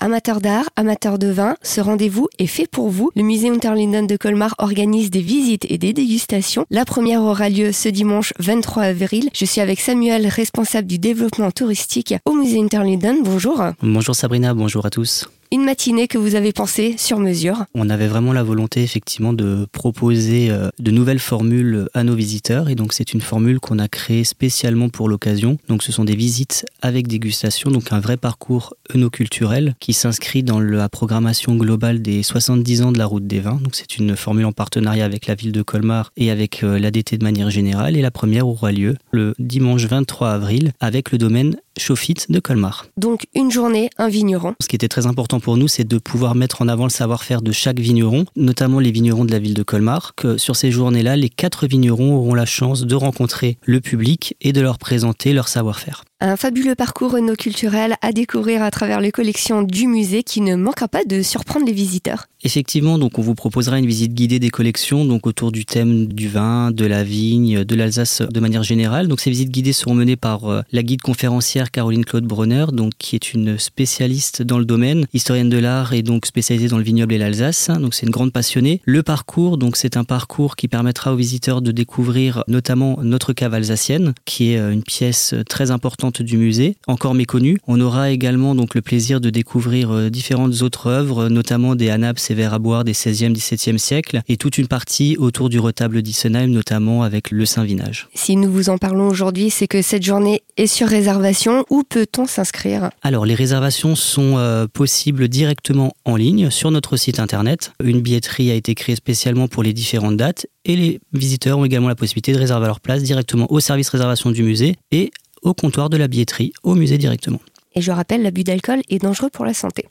Amateurs d'art, amateurs de vin, ce rendez-vous est fait pour vous. Le musée Unterlinden de Colmar organise des visites et des dégustations. La première aura lieu ce dimanche 23 avril. Je suis avec Samuel, responsable du développement touristique au musée Unterlinden. Bonjour. Bonjour Sabrina, bonjour à tous une matinée que vous avez pensée sur mesure. On avait vraiment la volonté effectivement de proposer euh, de nouvelles formules à nos visiteurs et donc c'est une formule qu'on a créée spécialement pour l'occasion. Donc ce sont des visites avec dégustation, donc un vrai parcours œnoculturel qui s'inscrit dans la programmation globale des 70 ans de la route des vins. Donc c'est une formule en partenariat avec la ville de Colmar et avec euh, l'ADT de manière générale et la première aura lieu le dimanche 23 avril avec le domaine Chauffite de Colmar. Donc une journée, un vigneron. Ce qui était très important pour nous, c'est de pouvoir mettre en avant le savoir-faire de chaque vigneron, notamment les vignerons de la ville de Colmar, que sur ces journées-là, les quatre vignerons auront la chance de rencontrer le public et de leur présenter leur savoir-faire. Un fabuleux parcours culturel à découvrir à travers les collections du musée qui ne manquera pas de surprendre les visiteurs. Effectivement, donc on vous proposera une visite guidée des collections, donc autour du thème du vin, de la vigne, de l'Alsace de manière générale. Donc ces visites guidées seront menées par euh, la guide conférencière Caroline Claude Bronner, donc qui est une spécialiste dans le domaine, historienne de l'art et donc spécialisée dans le vignoble et l'Alsace. Donc c'est une grande passionnée. Le parcours, donc c'est un parcours qui permettra aux visiteurs de découvrir notamment notre cave alsacienne, qui est euh, une pièce très importante du musée, encore méconnue. On aura également donc le plaisir de découvrir euh, différentes autres œuvres, notamment des Anapes et verres à boire des 16e, 17e siècles, et toute une partie autour du retable d'Issenheim, notamment avec le Saint-Vinage. Si nous vous en parlons aujourd'hui, c'est que cette journée est sur réservation. Où peut-on s'inscrire? Alors, les réservations sont euh, possibles directement en ligne sur notre site internet. Une billetterie a été créée spécialement pour les différentes dates et les visiteurs ont également la possibilité de réserver leur place directement au service réservation du musée et au comptoir de la billetterie au musée directement. Et je rappelle, l'abus d'alcool est dangereux pour la santé.